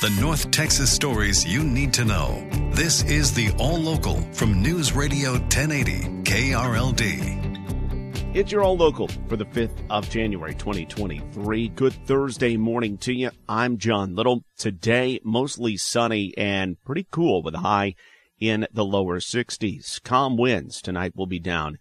The North Texas stories you need to know. This is the All Local from News Radio 1080 KRLD. It's your All Local for the 5th of January 2023. Good Thursday morning to you. I'm John Little. Today, mostly sunny and pretty cool with a high in the lower 60s. Calm winds tonight will be down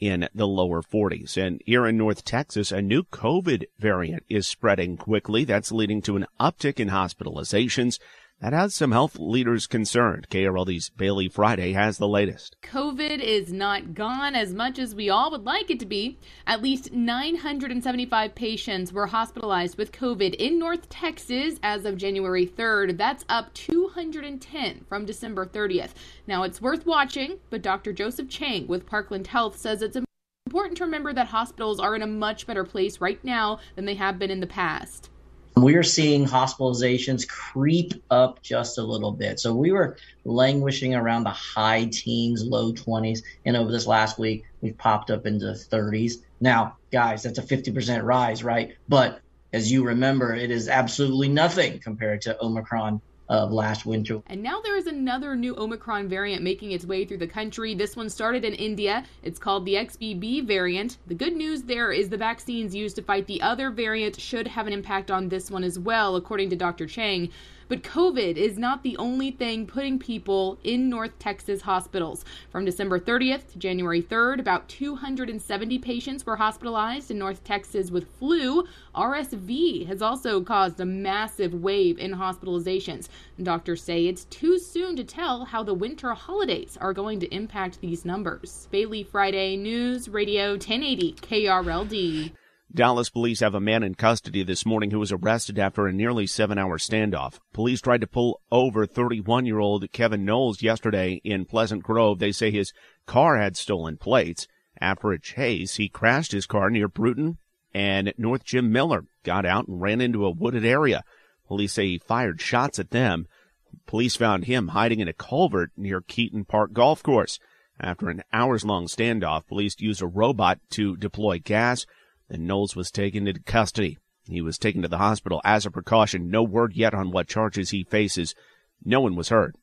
in the lower 40s. And here in North Texas, a new COVID variant is spreading quickly. That's leading to an uptick in hospitalizations. That has some health leaders concerned. KRLD's Bailey Friday has the latest. COVID is not gone as much as we all would like it to be. At least 975 patients were hospitalized with COVID in North Texas as of January 3rd. That's up 210 from December 30th. Now it's worth watching, but Dr. Joseph Chang with Parkland Health says it's important to remember that hospitals are in a much better place right now than they have been in the past. We're seeing hospitalizations creep up just a little bit. So we were languishing around the high teens, low 20s. And over this last week, we've popped up into 30s. Now, guys, that's a 50% rise, right? But as you remember, it is absolutely nothing compared to Omicron of last winter. And now there is another new Omicron variant making its way through the country. This one started in India. It's called the XBB variant. The good news there is the vaccines used to fight the other variant should have an impact on this one as well, according to Dr. Chang. But COVID is not the only thing putting people in North Texas hospitals. From December 30th to January 3rd, about 270 patients were hospitalized in North Texas with flu. RSV has also caused a massive wave in hospitalizations. Doctors say it's too soon to tell how the winter holidays are going to impact these numbers. Bailey Friday News Radio 1080 KRLD. Dallas police have a man in custody this morning who was arrested after a nearly seven hour standoff. Police tried to pull over 31 year old Kevin Knowles yesterday in Pleasant Grove. They say his car had stolen plates. After a chase, he crashed his car near Bruton and North Jim Miller got out and ran into a wooded area. Police say he fired shots at them. Police found him hiding in a culvert near Keeton Park Golf Course. After an hours long standoff, police used a robot to deploy gas then Knowles was taken into custody. He was taken to the hospital as a precaution. No word yet on what charges he faces. No one was hurt.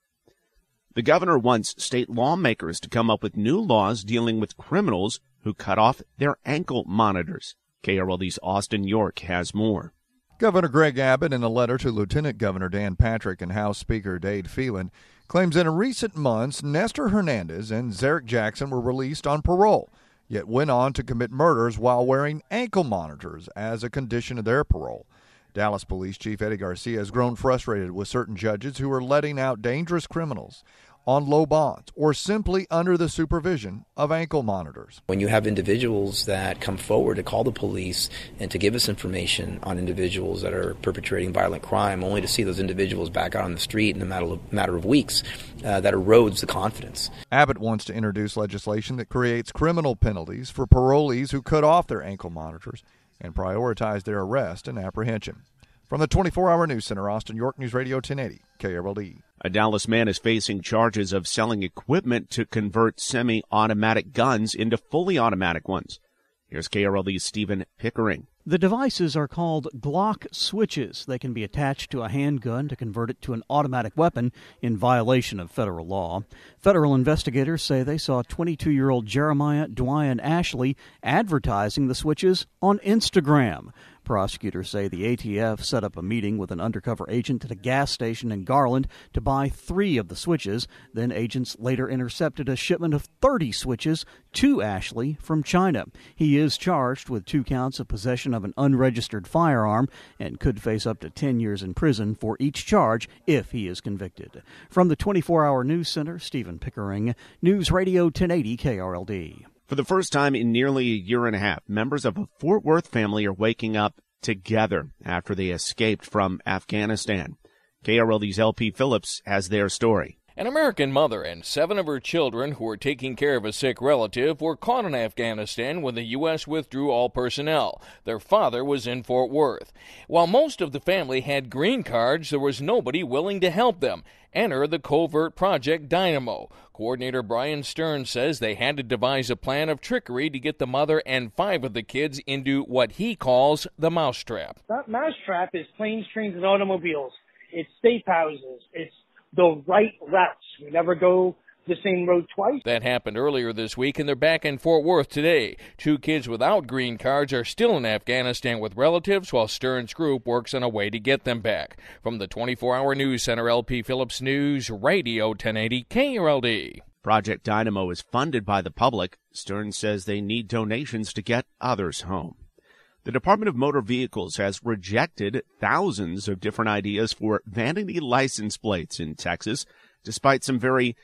The governor wants state lawmakers to come up with new laws dealing with criminals who cut off their ankle monitors. KRLD's Austin York has more. Governor Greg Abbott, in a letter to Lieutenant Governor Dan Patrick and House Speaker Dade Phelan, claims in recent months Nestor Hernandez and Zarek Jackson were released on parole yet went on to commit murders while wearing ankle monitors as a condition of their parole. Dallas Police Chief Eddie Garcia has grown frustrated with certain judges who are letting out dangerous criminals on low bonds or simply under the supervision of ankle monitors. When you have individuals that come forward to call the police and to give us information on individuals that are perpetrating violent crime, only to see those individuals back out on the street in a matter of, matter of weeks, uh, that erodes the confidence. Abbott wants to introduce legislation that creates criminal penalties for parolees who cut off their ankle monitors and prioritize their arrest and apprehension. From the 24 hour news center, Austin, York News Radio 1080, KRLD. A Dallas man is facing charges of selling equipment to convert semi automatic guns into fully automatic ones. Here's KRLD's Stephen Pickering. The devices are called Glock switches. They can be attached to a handgun to convert it to an automatic weapon in violation of federal law. Federal investigators say they saw 22 year old Jeremiah Dwyan Ashley advertising the switches on Instagram. Prosecutors say the ATF set up a meeting with an undercover agent at a gas station in Garland to buy three of the switches. Then agents later intercepted a shipment of 30 switches to Ashley from China. He is charged with two counts of possession of an unregistered firearm and could face up to 10 years in prison for each charge if he is convicted. From the 24 hour news center, Stephen Pickering, News Radio 1080 KRLD. For the first time in nearly a year and a half, members of a Fort Worth family are waking up together after they escaped from Afghanistan. KRLD's LP Phillips has their story. An American mother and seven of her children who were taking care of a sick relative were caught in Afghanistan when the U.S. withdrew all personnel. Their father was in Fort Worth. While most of the family had green cards, there was nobody willing to help them. Enter the covert project Dynamo. Coordinator Brian Stern says they had to devise a plan of trickery to get the mother and five of the kids into what he calls the mousetrap. That mousetrap is planes, trains, and automobiles. It's safe houses. It's the right routes. We never go the same road twice. That happened earlier this week, and they're back in Fort Worth today. Two kids without green cards are still in Afghanistan with relatives, while Stern's group works on a way to get them back. From the 24 hour news center, LP Phillips News, Radio 1080 KRLD. Project Dynamo is funded by the public. Stern says they need donations to get others home. The Department of Motor Vehicles has rejected thousands of different ideas for vanity license plates in Texas, despite some very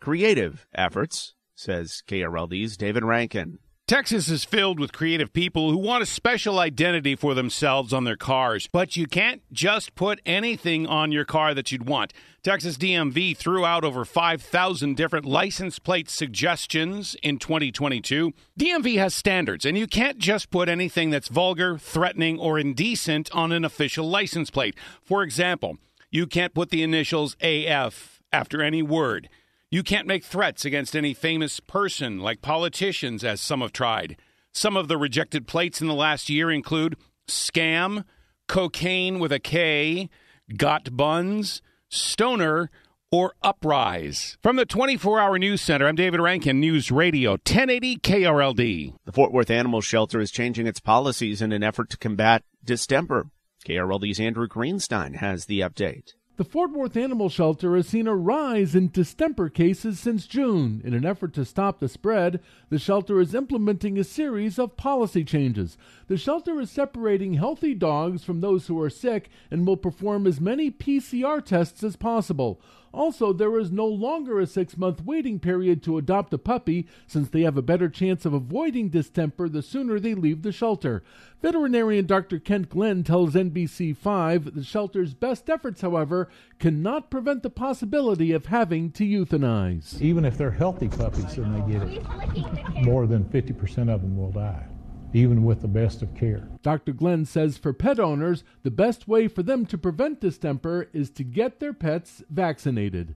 creative efforts, says KRLD's David Rankin. Texas is filled with creative people who want a special identity for themselves on their cars, but you can't just put anything on your car that you'd want. Texas DMV threw out over 5,000 different license plate suggestions in 2022. DMV has standards, and you can't just put anything that's vulgar, threatening, or indecent on an official license plate. For example, you can't put the initials AF after any word. You can't make threats against any famous person like politicians, as some have tried. Some of the rejected plates in the last year include scam, cocaine with a K, got buns, stoner, or uprise. From the 24 hour news center, I'm David Rankin, News Radio 1080 KRLD. The Fort Worth Animal Shelter is changing its policies in an effort to combat distemper. KRLD's Andrew Greenstein has the update. The Fort Worth Animal Shelter has seen a rise in distemper cases since June. In an effort to stop the spread, the shelter is implementing a series of policy changes. The shelter is separating healthy dogs from those who are sick and will perform as many PCR tests as possible. Also, there is no longer a six month waiting period to adopt a puppy since they have a better chance of avoiding distemper the sooner they leave the shelter. Veterinarian Dr. Kent Glenn tells NBC5 the shelter's best efforts, however, cannot prevent the possibility of having to euthanize. Even if they're healthy puppies and they get it, more than 50% of them will die even with the best of care. Dr. Glenn says for pet owners, the best way for them to prevent distemper is to get their pets vaccinated.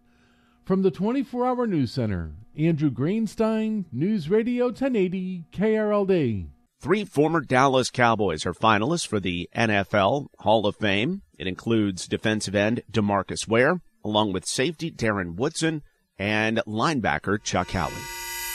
From the 24 Hour News Center, Andrew Greenstein, News Radio 1080, KRLD. Three former Dallas Cowboys are finalists for the NFL Hall of Fame. It includes defensive end DeMarcus Ware, along with safety Darren Woodson and linebacker Chuck Howley.